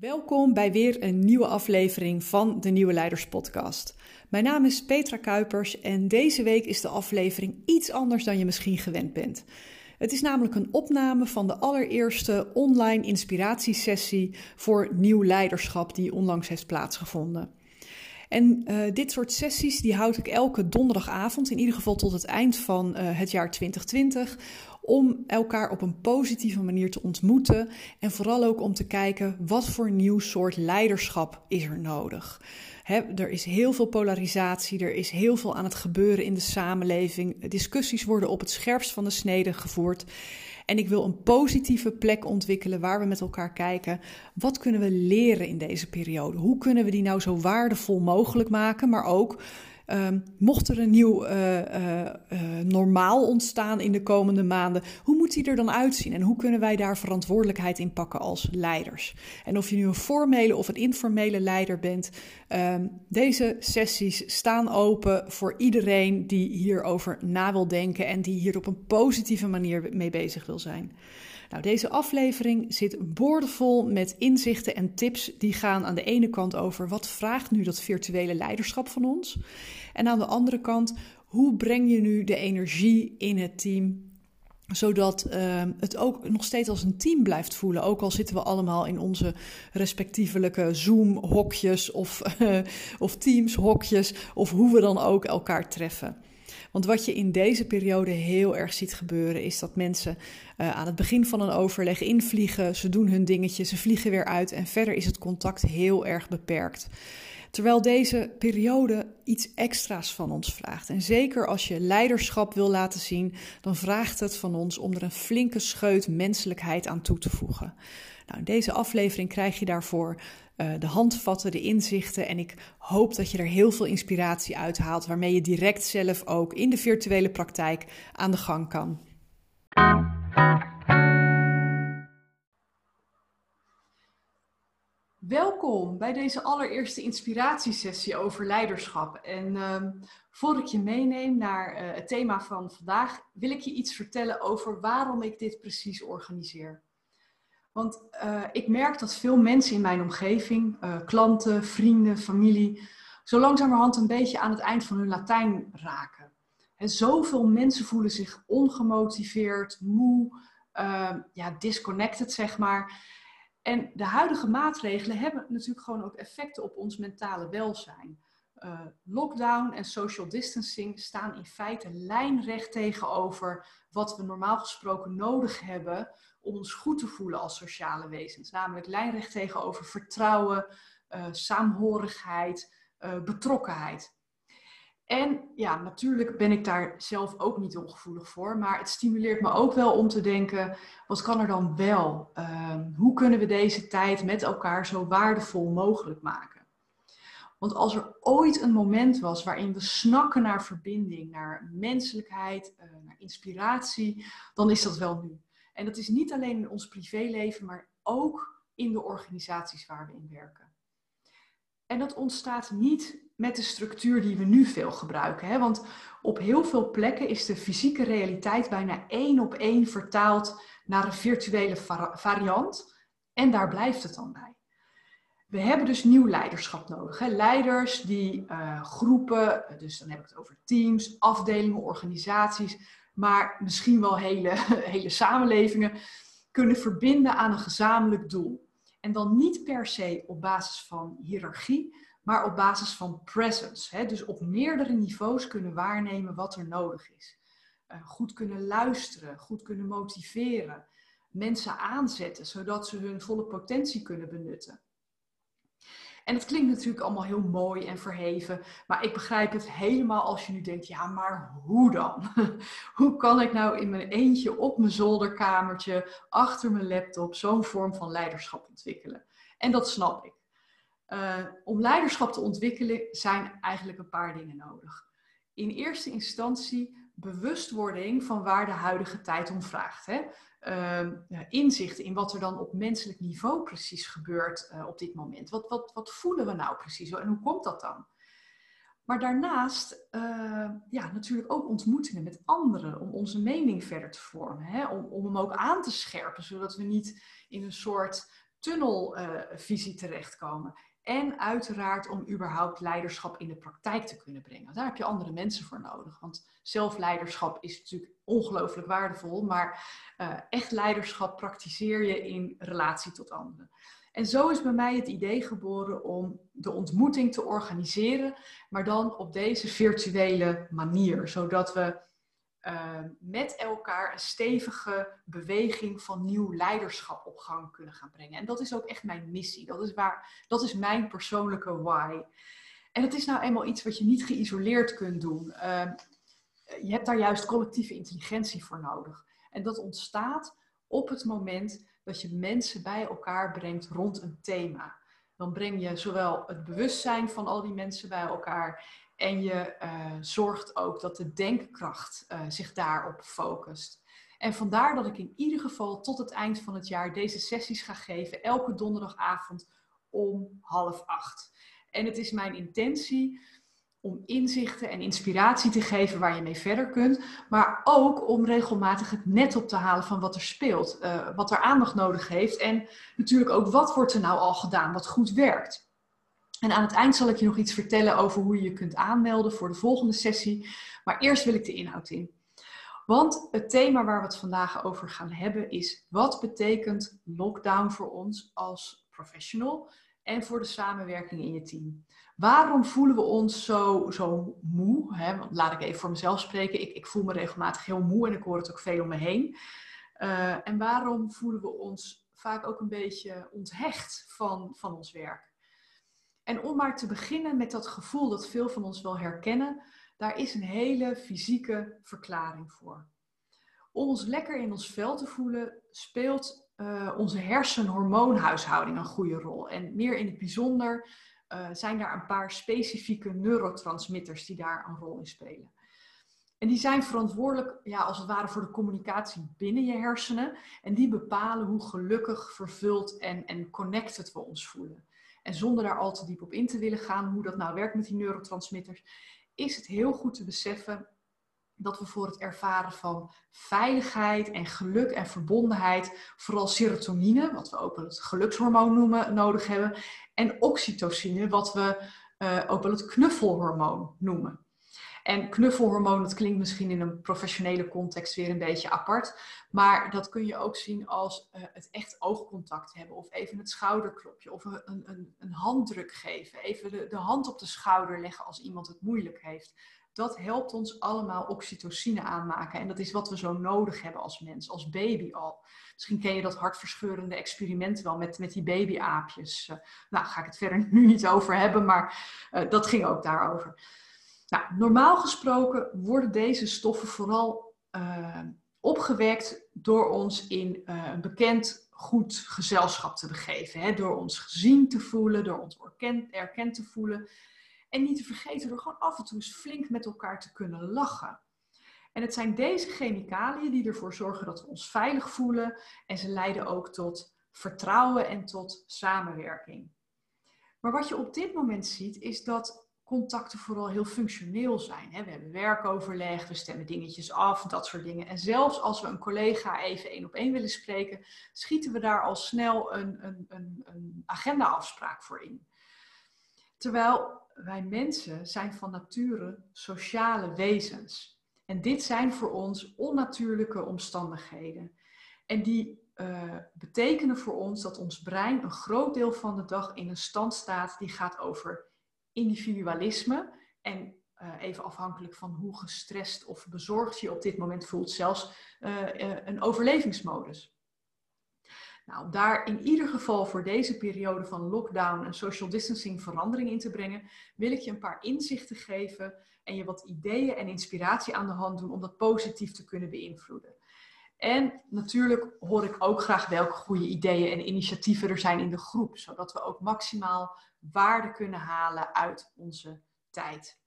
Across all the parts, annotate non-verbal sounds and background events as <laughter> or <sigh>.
Welkom bij weer een nieuwe aflevering van de Nieuwe Leiders Podcast. Mijn naam is Petra Kuipers en deze week is de aflevering iets anders dan je misschien gewend bent. Het is namelijk een opname van de allereerste online inspiratiesessie voor nieuw leiderschap die onlangs heeft plaatsgevonden. En uh, dit soort sessies die houd ik elke donderdagavond, in ieder geval tot het eind van uh, het jaar 2020, om elkaar op een positieve manier te ontmoeten en vooral ook om te kijken wat voor nieuw soort leiderschap is er nodig. He, er is heel veel polarisatie, er is heel veel aan het gebeuren in de samenleving. Discussies worden op het scherpst van de snede gevoerd. En ik wil een positieve plek ontwikkelen waar we met elkaar kijken. Wat kunnen we leren in deze periode? Hoe kunnen we die nou zo waardevol mogelijk maken? Maar ook Um, mocht er een nieuw uh, uh, uh, normaal ontstaan in de komende maanden, hoe moet die er dan uitzien en hoe kunnen wij daar verantwoordelijkheid in pakken als leiders? En of je nu een formele of een informele leider bent, um, deze sessies staan open voor iedereen die hierover na wil denken en die hier op een positieve manier mee bezig wil zijn. Nou, deze aflevering zit boordevol met inzichten en tips die gaan aan de ene kant over wat vraagt nu dat virtuele leiderschap van ons? En aan de andere kant, hoe breng je nu de energie in het team zodat uh, het ook nog steeds als een team blijft voelen. Ook al zitten we allemaal in onze respectievelijke Zoom-hokjes of, uh, <laughs> of Teams-hokjes, of hoe we dan ook elkaar treffen. Want wat je in deze periode heel erg ziet gebeuren, is dat mensen uh, aan het begin van een overleg invliegen. Ze doen hun dingetje, ze vliegen weer uit en verder is het contact heel erg beperkt. Terwijl deze periode iets extra's van ons vraagt. En zeker als je leiderschap wil laten zien, dan vraagt het van ons om er een flinke scheut menselijkheid aan toe te voegen. Nou, in deze aflevering krijg je daarvoor uh, de handvatten, de inzichten. En ik hoop dat je er heel veel inspiratie uit haalt, waarmee je direct zelf ook in de virtuele praktijk aan de gang kan. Welkom bij deze allereerste inspiratiesessie over leiderschap. En uh, voor ik je meeneem naar uh, het thema van vandaag, wil ik je iets vertellen over waarom ik dit precies organiseer. Want uh, ik merk dat veel mensen in mijn omgeving, uh, klanten, vrienden, familie, zo langzamerhand een beetje aan het eind van hun Latijn raken. En zoveel mensen voelen zich ongemotiveerd, moe, uh, ja, disconnected, zeg maar. En de huidige maatregelen hebben natuurlijk gewoon ook effecten op ons mentale welzijn. Uh, lockdown en social distancing staan in feite lijnrecht tegenover wat we normaal gesproken nodig hebben om ons goed te voelen als sociale wezens. Namelijk lijnrecht tegenover vertrouwen, uh, saamhorigheid, uh, betrokkenheid. En ja, natuurlijk ben ik daar zelf ook niet ongevoelig voor, maar het stimuleert me ook wel om te denken, wat kan er dan wel? Uh, hoe kunnen we deze tijd met elkaar zo waardevol mogelijk maken? Want als er ooit een moment was waarin we snakken naar verbinding, naar menselijkheid, uh, naar inspiratie, dan is dat wel nu. En dat is niet alleen in ons privéleven, maar ook in de organisaties waar we in werken. En dat ontstaat niet met de structuur die we nu veel gebruiken. Hè? Want op heel veel plekken is de fysieke realiteit bijna één op één vertaald naar een virtuele variant. En daar blijft het dan bij. We hebben dus nieuw leiderschap nodig. Leiders die uh, groepen, dus dan heb ik het over teams, afdelingen, organisaties, maar misschien wel hele, <laughs> hele samenlevingen, kunnen verbinden aan een gezamenlijk doel. En dan niet per se op basis van hiërarchie, maar op basis van presence. Hè? Dus op meerdere niveaus kunnen waarnemen wat er nodig is. Uh, goed kunnen luisteren, goed kunnen motiveren, mensen aanzetten zodat ze hun volle potentie kunnen benutten. En het klinkt natuurlijk allemaal heel mooi en verheven, maar ik begrijp het helemaal als je nu denkt, ja, maar hoe dan? <laughs> hoe kan ik nou in mijn eentje op mijn zolderkamertje, achter mijn laptop, zo'n vorm van leiderschap ontwikkelen? En dat snap ik. Uh, om leiderschap te ontwikkelen zijn eigenlijk een paar dingen nodig. In eerste instantie bewustwording van waar de huidige tijd om vraagt. Hè? Uh, inzichten in wat er dan op menselijk niveau precies gebeurt uh, op dit moment. Wat, wat, wat voelen we nou precies en hoe komt dat dan? Maar daarnaast uh, ja, natuurlijk ook ontmoetingen met anderen om onze mening verder te vormen. Hè? Om, om hem ook aan te scherpen, zodat we niet in een soort tunnelvisie terechtkomen. En uiteraard om überhaupt leiderschap in de praktijk te kunnen brengen. Daar heb je andere mensen voor nodig. Want zelfleiderschap is natuurlijk ongelooflijk waardevol. Maar uh, echt leiderschap praktiseer je in relatie tot anderen. En zo is bij mij het idee geboren om de ontmoeting te organiseren, maar dan op deze virtuele manier, zodat we uh, met elkaar een stevige beweging van nieuw leiderschap op gang kunnen gaan brengen. En dat is ook echt mijn missie. Dat is, waar, dat is mijn persoonlijke why. En het is nou eenmaal iets wat je niet geïsoleerd kunt doen. Uh, je hebt daar juist collectieve intelligentie voor nodig. En dat ontstaat op het moment dat je mensen bij elkaar brengt rond een thema. Dan breng je zowel het bewustzijn van al die mensen bij elkaar en je uh, zorgt ook dat de denkkracht uh, zich daarop focust. En vandaar dat ik in ieder geval tot het eind van het jaar deze sessies ga geven, elke donderdagavond om half acht. En het is mijn intentie om inzichten en inspiratie te geven waar je mee verder kunt, maar ook om regelmatig het net op te halen van wat er speelt, uh, wat er aandacht nodig heeft en natuurlijk ook wat wordt er nou al gedaan wat goed werkt. En aan het eind zal ik je nog iets vertellen over hoe je je kunt aanmelden voor de volgende sessie, maar eerst wil ik de inhoud in. Want het thema waar we het vandaag over gaan hebben is wat betekent lockdown voor ons als professional en voor de samenwerking in je team. Waarom voelen we ons zo, zo moe? Hè? Laat ik even voor mezelf spreken. Ik, ik voel me regelmatig heel moe en ik hoor het ook veel om me heen. Uh, en waarom voelen we ons vaak ook een beetje onthecht van, van ons werk? En om maar te beginnen met dat gevoel dat veel van ons wel herkennen, daar is een hele fysieke verklaring voor. Om ons lekker in ons vel te voelen, speelt uh, onze hersenhormoonhuishouding een goede rol. En meer in het bijzonder uh, zijn daar een paar specifieke neurotransmitters die daar een rol in spelen. En die zijn verantwoordelijk, ja, als het ware, voor de communicatie binnen je hersenen. En die bepalen hoe gelukkig, vervuld en, en connected we ons voelen. En zonder daar al te diep op in te willen gaan, hoe dat nou werkt met die neurotransmitters, is het heel goed te beseffen dat we voor het ervaren van veiligheid en geluk en verbondenheid vooral serotonine, wat we ook wel het gelukshormoon noemen, nodig hebben, en oxytocine, wat we uh, ook wel het knuffelhormoon noemen. En knuffelhormoon, dat klinkt misschien in een professionele context weer een beetje apart. Maar dat kun je ook zien als uh, het echt oogcontact hebben. Of even het schouderklopje. Of een, een, een handdruk geven. Even de, de hand op de schouder leggen als iemand het moeilijk heeft dat helpt ons allemaal oxytocine aanmaken. En dat is wat we zo nodig hebben als mens, als baby al. Misschien ken je dat hartverscheurende experiment wel met, met die babyaapjes. Uh, nou, ga ik het verder <laughs> nu niet over hebben, maar uh, dat ging ook daarover. Nou, normaal gesproken worden deze stoffen vooral uh, opgewekt door ons in een bekend goed gezelschap te begeven. Hè? Door ons gezien te voelen, door ons erkend, erkend te voelen. En niet te vergeten door gewoon af en toe eens flink met elkaar te kunnen lachen. En het zijn deze chemicaliën die ervoor zorgen dat we ons veilig voelen en ze leiden ook tot vertrouwen en tot samenwerking. Maar wat je op dit moment ziet is dat contacten vooral heel functioneel zijn. We hebben werkoverleg, we stemmen dingetjes af, dat soort dingen. En zelfs als we een collega even één op één willen spreken, schieten we daar al snel een, een, een, een agendaafspraak voor in. Terwijl wij mensen zijn van nature sociale wezens. En dit zijn voor ons onnatuurlijke omstandigheden. En die uh, betekenen voor ons dat ons brein een groot deel van de dag in een stand staat die gaat over individualisme. En uh, even afhankelijk van hoe gestrest of bezorgd je op dit moment voelt, zelfs uh, een overlevingsmodus. Nou, daar in ieder geval voor deze periode van lockdown en social distancing verandering in te brengen, wil ik je een paar inzichten geven en je wat ideeën en inspiratie aan de hand doen om dat positief te kunnen beïnvloeden. En natuurlijk hoor ik ook graag welke goede ideeën en initiatieven er zijn in de groep, zodat we ook maximaal waarde kunnen halen uit onze tijd.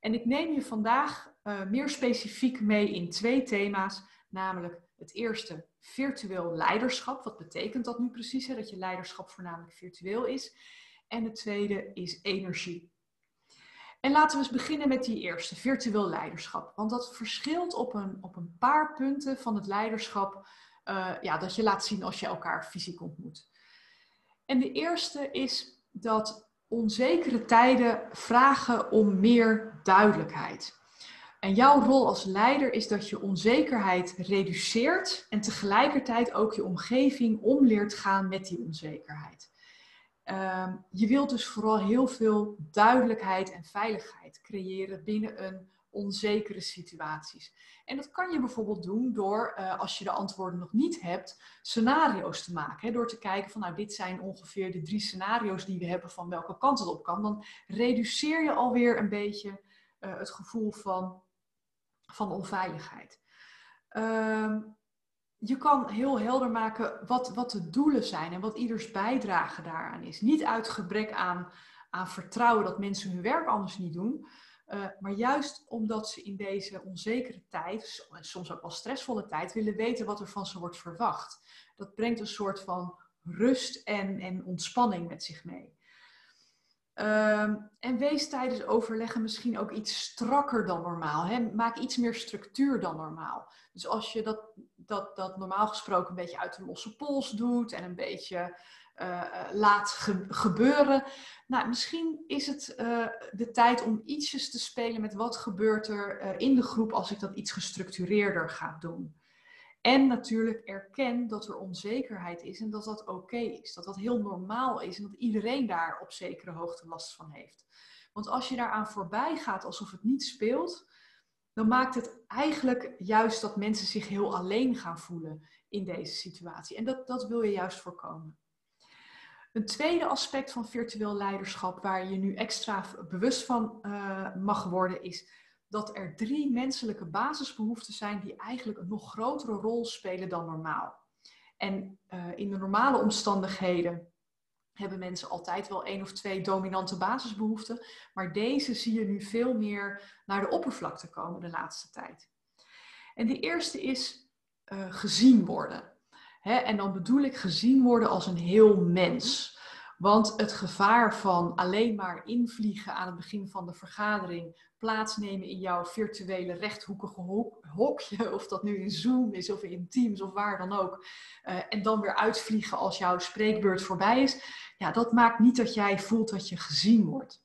En ik neem je vandaag uh, meer specifiek mee in twee thema's, namelijk het eerste virtueel leiderschap. Wat betekent dat nu precies? Hè? Dat je leiderschap voornamelijk virtueel is. En het tweede is energie. En laten we eens beginnen met die eerste, virtueel leiderschap. Want dat verschilt op een, op een paar punten van het leiderschap uh, ja, dat je laat zien als je elkaar fysiek ontmoet. En de eerste is dat onzekere tijden vragen om meer duidelijkheid. En jouw rol als leider is dat je onzekerheid reduceert en tegelijkertijd ook je omgeving om leert gaan met die onzekerheid. Ehm, je wilt dus vooral heel veel duidelijkheid en veiligheid creëren binnen een onzekere situaties. En dat kan je bijvoorbeeld doen door, uh, als je de antwoorden nog niet hebt, scenario's te maken. Hè? Door te kijken van, nou, dit zijn ongeveer de drie scenario's die we hebben van welke kant het op kan. Dan reduceer je alweer een beetje uh, het gevoel van, van onveiligheid. Uh, je kan heel helder maken wat, wat de doelen zijn en wat ieders bijdrage daaraan is. Niet uit gebrek aan, aan vertrouwen dat mensen hun werk anders niet doen, uh, maar juist omdat ze in deze onzekere tijd, soms ook wel stressvolle tijd, willen weten wat er van ze wordt verwacht. Dat brengt een soort van rust en, en ontspanning met zich mee. Uh, en wees tijdens overleggen misschien ook iets strakker dan normaal. Hè? Maak iets meer structuur dan normaal. Dus als je dat, dat, dat normaal gesproken een beetje uit de losse pols doet en een beetje uh, laat gebeuren. Nou, misschien is het uh, de tijd om ietsjes te spelen met wat gebeurt er in de groep als ik dat iets gestructureerder ga doen. En natuurlijk erken dat er onzekerheid is en dat dat oké is. Dat dat heel normaal is en dat iedereen daar op zekere hoogte last van heeft. Want als je daaraan voorbij gaat alsof het niet speelt, dan maakt het eigenlijk juist dat mensen zich heel alleen gaan voelen in deze situatie. En dat, dat wil je juist voorkomen. Een tweede aspect van virtueel leiderschap waar je nu extra bewust van uh, mag worden is dat er drie menselijke basisbehoeften zijn die eigenlijk een nog grotere rol spelen dan normaal. En uh, in de normale omstandigheden hebben mensen altijd wel één of twee dominante basisbehoeften, maar deze zie je nu veel meer naar de oppervlakte komen de laatste tijd. En de eerste is uh, gezien worden. En dan bedoel ik gezien worden als een heel mens. Want het gevaar van alleen maar invliegen aan het begin van de vergadering, plaatsnemen in jouw virtuele rechthoekige hokje, <laughs> of dat nu in Zoom is of in Teams of waar dan ook, uh, en dan weer uitvliegen als jouw spreekbeurt voorbij is, ja, dat maakt niet dat jij voelt dat je gezien wordt.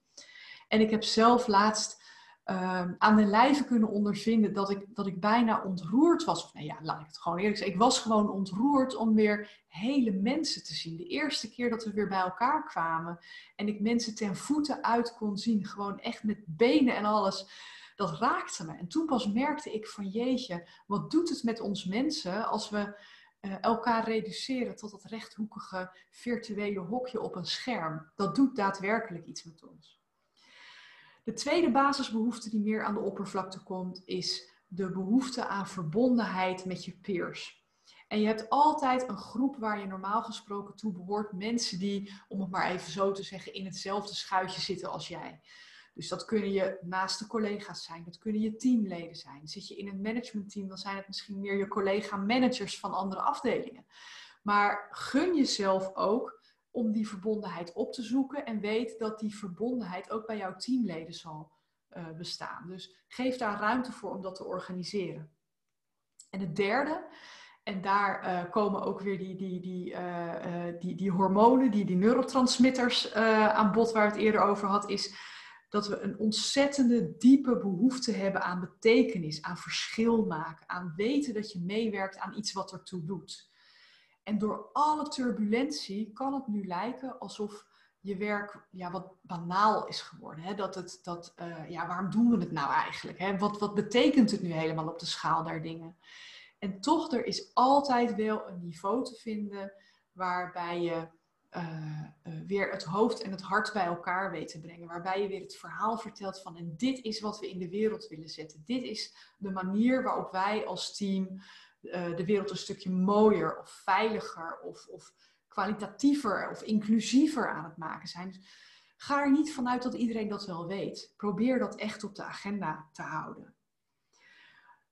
En ik heb zelf laatst uh, aan de lijve kunnen ondervinden dat ik, dat ik bijna ontroerd was. Of ja, laat ik het gewoon eerlijk zeggen. Ik was gewoon ontroerd om weer hele mensen te zien. De eerste keer dat we weer bij elkaar kwamen en ik mensen ten voeten uit kon zien, gewoon echt met benen en alles. Dat raakte me. En toen pas merkte ik van jeetje, wat doet het met ons mensen als we uh, elkaar reduceren tot dat rechthoekige virtuele hokje op een scherm? Dat doet daadwerkelijk iets met ons. De tweede basisbehoefte die meer aan de oppervlakte komt, is de behoefte aan verbondenheid met je peers. En je hebt altijd een groep waar je normaal gesproken toe behoort. Mensen die, om het maar even zo te zeggen, in hetzelfde schuitje zitten als jij. Dus dat kunnen je naaste collega's zijn, dat kunnen je teamleden zijn. Zit je in een managementteam, dan zijn het misschien meer je collega-managers van andere afdelingen. Maar gun jezelf ook om die verbondenheid op te zoeken en weet dat die verbondenheid ook bij jouw teamleden zal uh, bestaan. Dus geef daar ruimte voor om dat te organiseren. En het derde, en daar uh, komen ook weer die, die, die, uh, die, die hormonen, die, die neurotransmitters aan bod waar het eerder over had, is dat we een ontzettende diepe behoefte hebben aan betekenis, aan verschil maken, aan weten dat je meewerkt aan iets wat ertoe doet. En door alle turbulentie kan het nu lijken alsof je werk ja, wat banaal is geworden. Hè? Dat het, dat, uh, ja, waarom doen we het nou eigenlijk? Hè? Wat, wat betekent het nu helemaal op de schaal der dingen? En toch, er is altijd wel een niveau te vinden waarbij je uh, uh, weer het hoofd en het hart bij elkaar weet te brengen. Waarbij je weer het verhaal vertelt van en dit is wat we in de wereld willen zetten. Dit is de manier waarop wij als team uh, de wereld een stukje mooier of veiliger of, of kwalitatiever of inclusiever aan het maken zijn. Dus ga er niet vanuit dat iedereen dat wel weet. Probeer dat echt op de agenda te houden.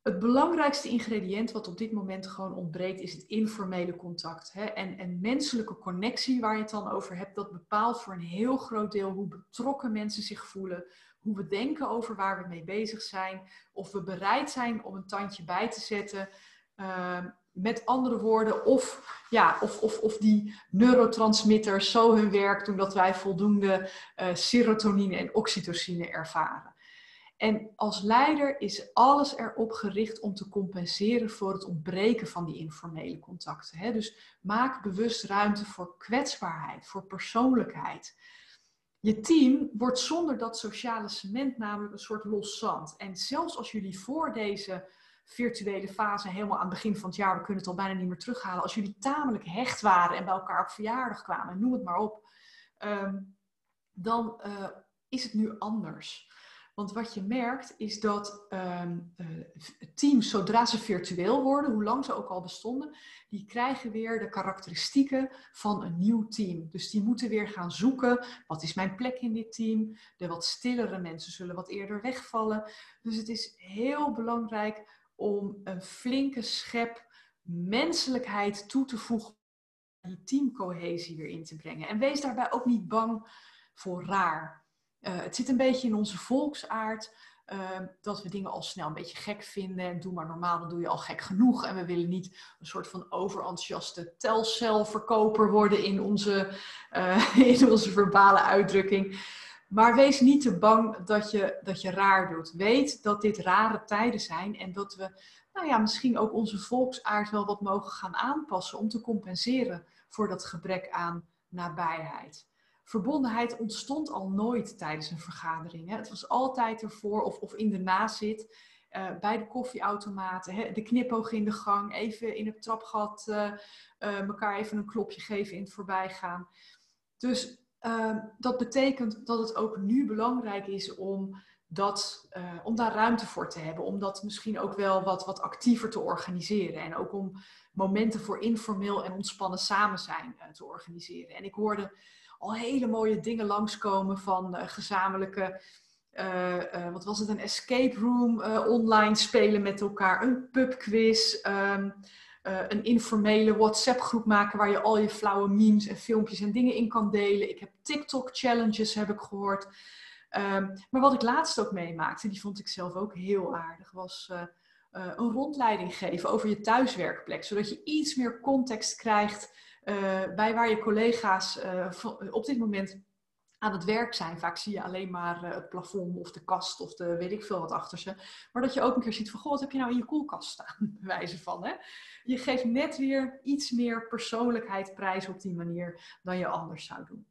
Het belangrijkste ingrediënt wat op dit moment gewoon ontbreekt is het informele contact. Hè? En, en menselijke connectie waar je het dan over hebt, dat bepaalt voor een heel groot deel hoe betrokken mensen zich voelen, hoe we denken over waar we mee bezig zijn, of we bereid zijn om een tandje bij te zetten, met andere woorden, of, ja, of, of, of die neurotransmitters zo hun werk doen dat wij voldoende uh, serotonine en oxytocine ervaren. En als leider is alles erop gericht om te compenseren voor het ontbreken van die informele contacten. Hè? Dus maak bewust ruimte voor kwetsbaarheid, voor persoonlijkheid. Je team wordt zonder dat sociale cement namelijk een soort los zand. En zelfs als jullie voor deze virtuele fase helemaal aan het begin van het jaar, we kunnen het al bijna niet meer terughalen, als jullie tamelijk hecht waren en bij elkaar op verjaardag kwamen, noem het maar op, ehm, dan uh, is het nu anders. Want wat je merkt is dat uh, teams, zodra ze virtueel worden, hoe lang ze ook al bestonden, die krijgen weer de karakteristieken van een nieuw team. Dus die moeten weer gaan zoeken, wat is mijn plek in dit team? De wat stillere mensen zullen wat eerder wegvallen. Dus het is heel belangrijk om een flinke schep menselijkheid toe te voegen, die teamcohesie weer in te brengen. En wees daarbij ook niet bang voor raar. Uh, het zit een beetje in onze volksaard uh, dat we dingen al snel een beetje gek vinden. En doe maar normaal, dan doe je al gek genoeg. En we willen niet een soort van overenthousiaste telcelverkoper worden in onze, uh, <laughs> in onze verbale uitdrukking. Maar wees niet te bang dat je, dat je raar doet. Weet dat dit rare tijden zijn en dat we nou ja, misschien ook onze volksaard wel wat mogen gaan aanpassen om te compenseren voor dat gebrek aan nabijheid verbondenheid ontstond al nooit tijdens een vergadering. Hè. Het was altijd ervoor of, of in de nazit, uh, bij de koffieautomaten, hè, de knipoog in de gang, even in het trapgat uh, uh, elkaar even een klopje geven in het voorbijgaan. Dus ehm, dat betekent dat het ook nu belangrijk is om, dat, om daar ruimte voor te hebben. Om dat misschien ook wel wat, wat actiever te organiseren. En ook om momenten voor informeel en ontspannen samen zijn te organiseren. En ik hoorde al hele mooie dingen langskomen van uh, gezamenlijke, wat was het, een escape room online spelen met elkaar, een pubquiz, um, een informele WhatsApp-groep maken waar je al je flauwe memes en filmpjes en dingen in kan delen. Ik heb TikTok-challenges, heb ik gehoord. Um, maar wat ik laatst ook meemaakte, die vond ik zelf ook heel aardig, was een rondleiding geven over je thuiswerkplek, zodat je iets meer context krijgt bij waar je collega's op dit moment aan het werk zijn. Vaak zie je alleen maar uh, het plafond of de kast of de weet ik veel wat achter ze. Maar dat je ook een keer ziet van, goh, wat heb je nou in je koelkast staan? <laughs> Wijze van, hè? Je geeft net weer iets meer persoonlijkheid prijs op die manier dan je anders zou doen.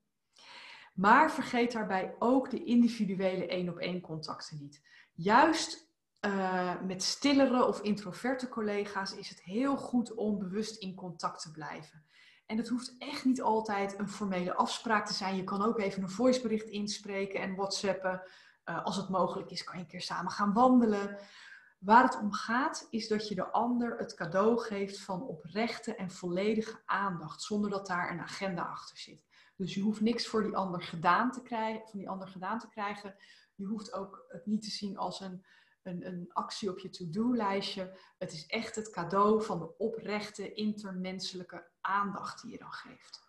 Maar vergeet daarbij ook de individuele één-op-één contacten niet. Juist uh, met stillere of introverte collega's is het heel goed om bewust in contact te blijven. En het hoeft echt niet altijd een formele afspraak te zijn. Je kan ook even een voicebericht inspreken en whatsappen. Uh, als het mogelijk is, kan je een keer samen gaan wandelen. Waar het om gaat, is dat je de ander het cadeau geeft van oprechte en volledige aandacht, zonder dat daar een agenda achter zit. Dus je hoeft niks voor die ander gedaan te krijgen, van die ander gedaan te krijgen. Je hoeft ook het niet te zien als een een, een actie op je to-do-lijstje. Het is echt het cadeau van de oprechte intermenselijke aandacht die je dan geeft.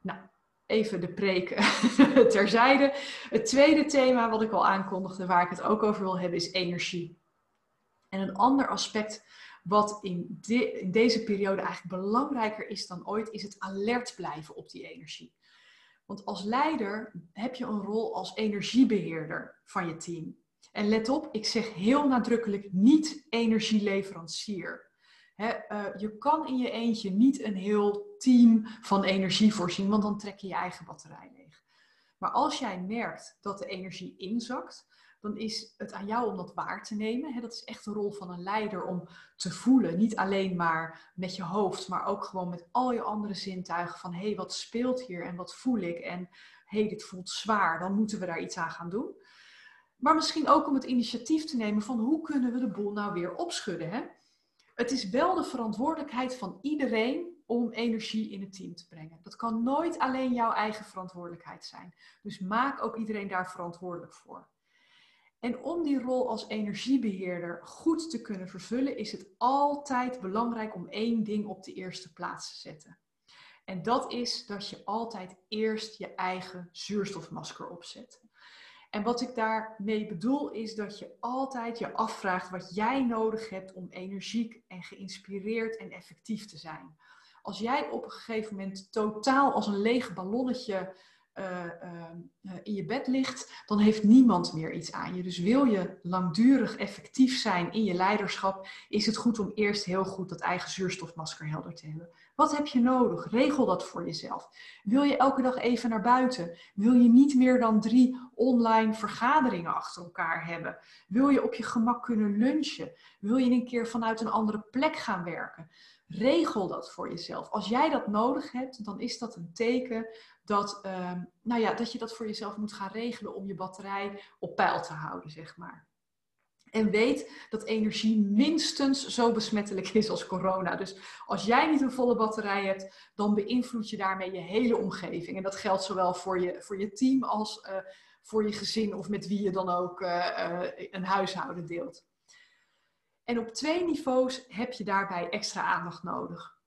Nou, even de preek <laughs> terzijde. Het tweede thema wat ik al aankondigde, waar ik het ook over wil hebben, is energie. En een ander aspect wat in, in deze periode eigenlijk belangrijker is dan ooit, is het alert blijven op die energie. Want als leider heb je een rol als energiebeheerder van je team. En let op, ik zeg heel nadrukkelijk niet energieleverancier. uh, je kan in je eentje niet een heel team van energie voorzien, want dan trek je je eigen batterij leeg. Maar als jij merkt dat de energie inzakt, dan is het aan jou om dat waar te nemen. dat is echt de rol van een leider om te voelen. Niet alleen maar met je hoofd, maar ook gewoon met al je andere zintuigen. Van hé, hey, wat speelt hier en wat voel ik? En hé, hey, dit voelt zwaar, dan moeten we daar iets aan gaan doen. Maar misschien ook om het initiatief te nemen van hoe kunnen we de boel nou weer opschudden. Hè? Het is wel de verantwoordelijkheid van iedereen om energie in het team te brengen. Dat kan nooit alleen jouw eigen verantwoordelijkheid zijn. Dus maak ook iedereen daar verantwoordelijk voor. En om die rol als energiebeheerder goed te kunnen vervullen, is het altijd belangrijk om één ding op de eerste plaats te zetten. En dat is dat je altijd eerst je eigen zuurstofmasker opzet. En wat ik daarmee bedoel is dat je altijd je afvraagt wat jij nodig hebt om energiek en geïnspireerd en effectief te zijn. Als jij op een gegeven moment totaal als een leeg ballonnetje in je bed ligt, dan heeft niemand meer iets aan je. Dus wil je langdurig effectief zijn in je leiderschap, is het goed om eerst heel goed dat eigen zuurstofmasker helder te hebben. Wat heb je nodig? Regel dat voor jezelf. Wil je elke dag even naar buiten? Wil je niet meer dan drie online vergaderingen achter elkaar hebben? Wil je op je gemak kunnen lunchen? Wil je een keer vanuit een andere plek gaan werken? Regel dat voor jezelf. Als jij dat nodig hebt, dan is dat een teken dat, uh, nou ja, dat je dat voor jezelf moet gaan regelen om je batterij op peil te houden, zeg maar. En weet dat energie minstens zo besmettelijk is als corona. Dus als jij niet een volle batterij hebt, dan beïnvloed je daarmee je hele omgeving. En dat geldt zowel voor je, voor je team als uh, voor je gezin of met wie je dan ook uh, uh, een huishouden deelt. En op twee niveaus heb je daarbij extra aandacht nodig.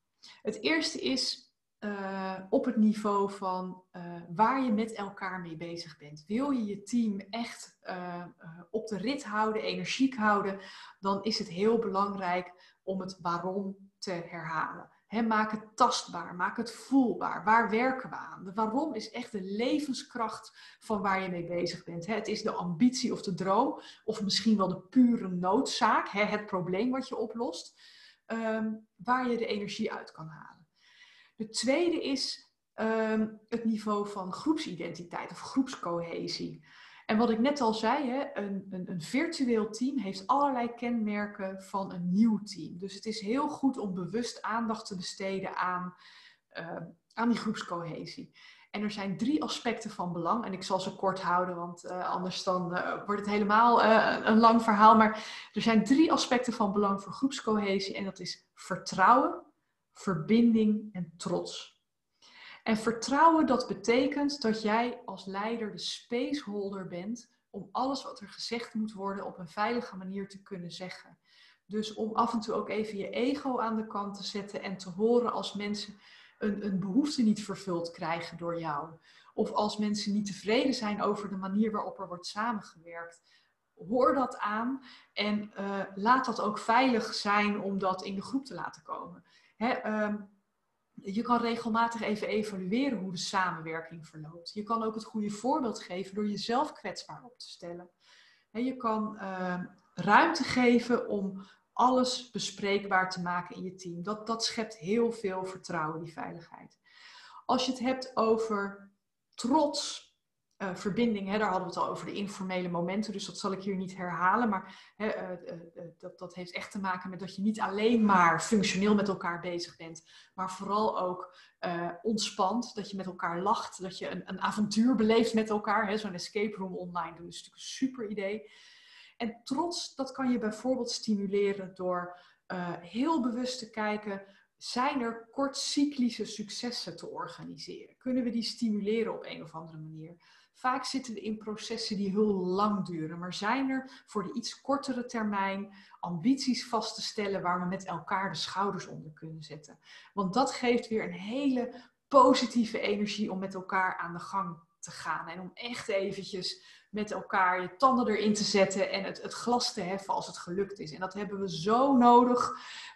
Het eerste is uh, op het niveau van uh, waar je met elkaar mee bezig bent. Wil je je team echt uh, op de rit houden, energiek houden, dan is het heel belangrijk om het waarom te herhalen. Maak het tastbaar, maak het voelbaar. Waar werken we aan? De waarom is echt de levenskracht van waar je mee bezig bent. He, het is de ambitie of de droom, of misschien wel de pure noodzaak, he, het probleem wat je oplost, um, waar je de energie uit kan halen. De tweede is um, het niveau van groepsidentiteit of groepscohesie. En wat ik net al zei, hè, een, een, een, virtueel team heeft allerlei kenmerken van een nieuw team. Dus het is heel goed om bewust aandacht te besteden aan, uh, aan die groepscohesie. En er zijn drie aspecten van belang. En ik zal ze kort houden, want uh, anders dan, uh, wordt het helemaal een lang verhaal. Maar er zijn drie aspecten van belang voor groepscohesie. En dat is vertrouwen, verbinding en trots. En vertrouwen, dat betekent dat jij als leider de spaceholder bent om alles wat er gezegd moet worden op een veilige manier te kunnen zeggen. Dus om af en toe ook even je ego aan de kant te zetten en te horen als mensen een, een behoefte niet vervuld krijgen door jou. Of als mensen niet tevreden zijn over de manier waarop er wordt samengewerkt. Hoor dat aan en uh, laat dat ook veilig zijn om dat in de groep te laten komen. Um, je kan regelmatig even evalueren hoe de samenwerking verloopt. Je kan ook het goede voorbeeld geven door jezelf kwetsbaar op te stellen. je kan uh, ruimte geven om alles bespreekbaar te maken in je team. Dat, dat schept heel veel vertrouwen, die veiligheid. Als je het hebt over trots, uh, verbinding, hè, daar hadden we het al over de informele momenten, dus dat zal ik hier niet herhalen. Maar hè, uh, uh, dat, dat heeft echt te maken met dat je niet alleen maar functioneel met elkaar bezig bent, maar vooral ook ontspant, dat je met elkaar lacht, dat je een, een avontuur beleeft met elkaar. Zo'n escape room online doen is natuurlijk een super idee. En trots, dat kan je bijvoorbeeld stimuleren door heel bewust te kijken zijn er kortcyclische successen te organiseren? Kunnen we die stimuleren op een of andere manier? Vaak zitten we in processen die heel lang duren, maar zijn er voor de iets kortere termijn ambities vast te stellen waar we met elkaar de schouders onder kunnen zetten. Want dat geeft weer een hele positieve energie om met elkaar aan de gang te gaan en om echt eventjes met elkaar je tanden erin te zetten en het, het glas te heffen als het gelukt is. En dat hebben we zo nodig.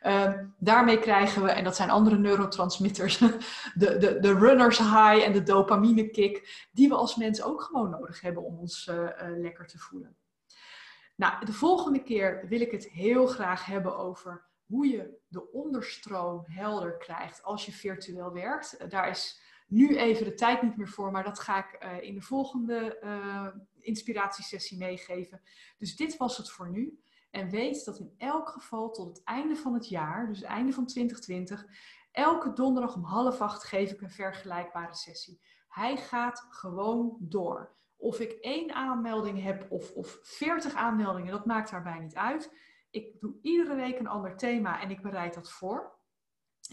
Um, daarmee krijgen we, en dat zijn andere neurotransmitters, <laughs> de, de, de runners high en de dopamine kick, die we als mens ook gewoon nodig hebben om ons uh, uh, lekker te voelen. Nou, de volgende keer wil ik het heel graag hebben over hoe je de onderstroom helder krijgt als je virtueel werkt. Daar is nu even de tijd niet meer voor, maar dat ga ik uh, in de volgende uh, inspiratiesessie meegeven. Dus dit was het voor nu. En weet dat in elk geval tot het einde van het jaar, dus einde van 2020, elke donderdag om half acht geef ik een vergelijkbare sessie. Hij gaat gewoon door. Of ik één aanmelding heb of, of 40 aanmeldingen, dat maakt daarbij niet uit. Ik doe iedere week een ander thema en ik bereid dat voor.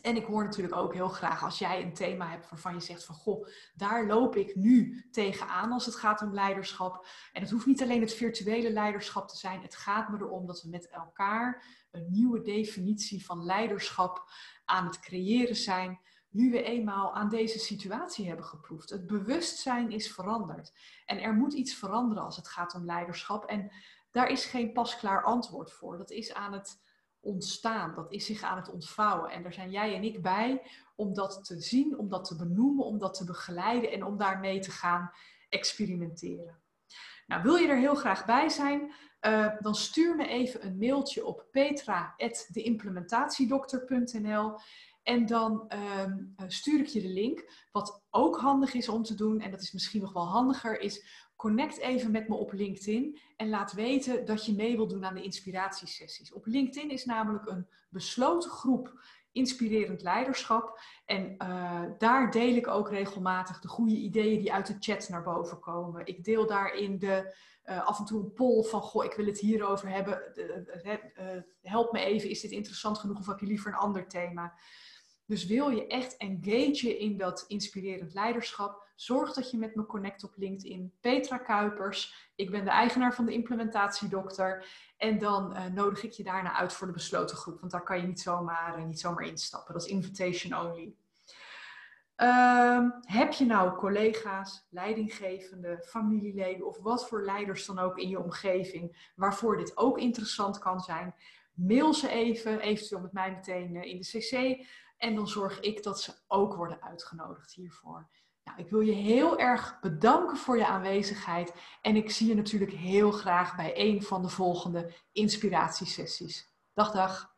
En ik hoor natuurlijk ook heel graag als jij een thema hebt waarvan je zegt van goh, daar loop ik nu tegenaan als het gaat om leiderschap. En het hoeft niet alleen het virtuele leiderschap te zijn. Het gaat me erom dat we met elkaar een nieuwe definitie van leiderschap aan het creëren zijn. nu we eenmaal aan deze situatie hebben geproefd. Het bewustzijn is veranderd. En er moet iets veranderen als het gaat om leiderschap. En daar is geen pasklaar antwoord voor. Dat is aan het ontstaan, dat is zich aan het ontvouwen. En daar zijn jij en ik bij om dat te zien, om dat te benoemen, om dat te begeleiden en om daarmee te gaan experimenteren. Nou, wil je er heel graag bij zijn? Uh, dan stuur me even een mailtje op petra.deimplementatiedokter.nl en dan uh, stuur ik je de link. Wat ook handig is om te doen, en dat is misschien nog wel handiger, is connect even met me op LinkedIn en laat weten dat je mee wilt doen aan de inspiratiesessies. Op LinkedIn is namelijk een besloten groep inspirerend leiderschap. En uh, daar deel ik ook regelmatig de goede ideeën die uit de chat naar boven komen. Ik deel daarin de, uh, af en toe een poll van, goh, ik wil het hierover hebben. Uh, help me even, is dit interessant genoeg of heb je liever een ander thema? Dus wil je echt engageren in dat inspirerend leiderschap, zorg dat je met me connect op LinkedIn. Petra Kuipers, ik ben de eigenaar van de implementatiedokter. En dan uh, nodig ik je daarna uit voor de besloten groep, want daar kan je niet zomaar, uh, niet zomaar instappen. Dat is invitation only. Uh, heb je nou collega's, leidinggevende, familieleden of wat voor leiders dan ook in je omgeving waarvoor dit ook interessant kan zijn? Mail ze even, eventueel met mij meteen eh, in de CC. En dan zorg ik dat ze ook worden uitgenodigd hiervoor. Nou, ik wil je heel erg bedanken voor je aanwezigheid. En ik zie je natuurlijk heel graag bij een van de volgende inspiratiesessies. Dag, dag.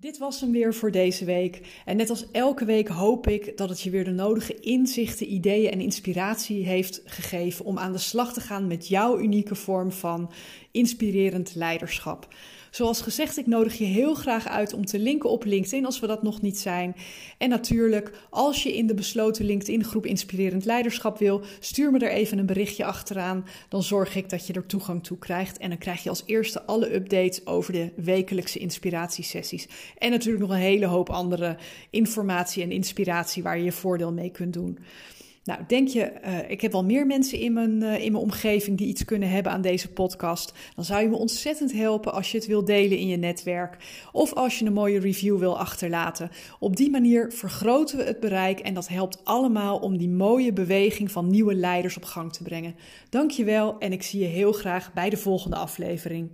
Dit was hem weer voor deze week. En net als elke week hoop ik dat het je weer de nodige inzichten, ideeën en inspiratie heeft gegeven om aan de slag te gaan met jouw unieke vorm van inspirerend leiderschap. Zoals gezegd, ik nodig je heel graag uit om te linken op LinkedIn als we dat nog niet zijn. En natuurlijk, als je in de besloten LinkedIn groep Inspirerend Leiderschap wil, stuur me er even een berichtje achteraan. Dan zorg ik dat je er toegang toe krijgt. En dan krijg je als eerste alle updates over de wekelijkse inspiratiesessies. En natuurlijk nog een hele hoop andere informatie en inspiratie waar je je voordeel mee kunt doen. Nou, denk je, uh, ik heb wel meer mensen in mijn, uh, in mijn omgeving die iets kunnen hebben aan deze podcast. Dan zou je me ontzettend helpen als je het wil delen in je netwerk. Of als je een mooie review wil achterlaten. Op die manier vergroten we het bereik en dat helpt allemaal om die mooie beweging van nieuwe leiders op gang te brengen. Dankjewel en ik zie je heel graag bij de volgende aflevering.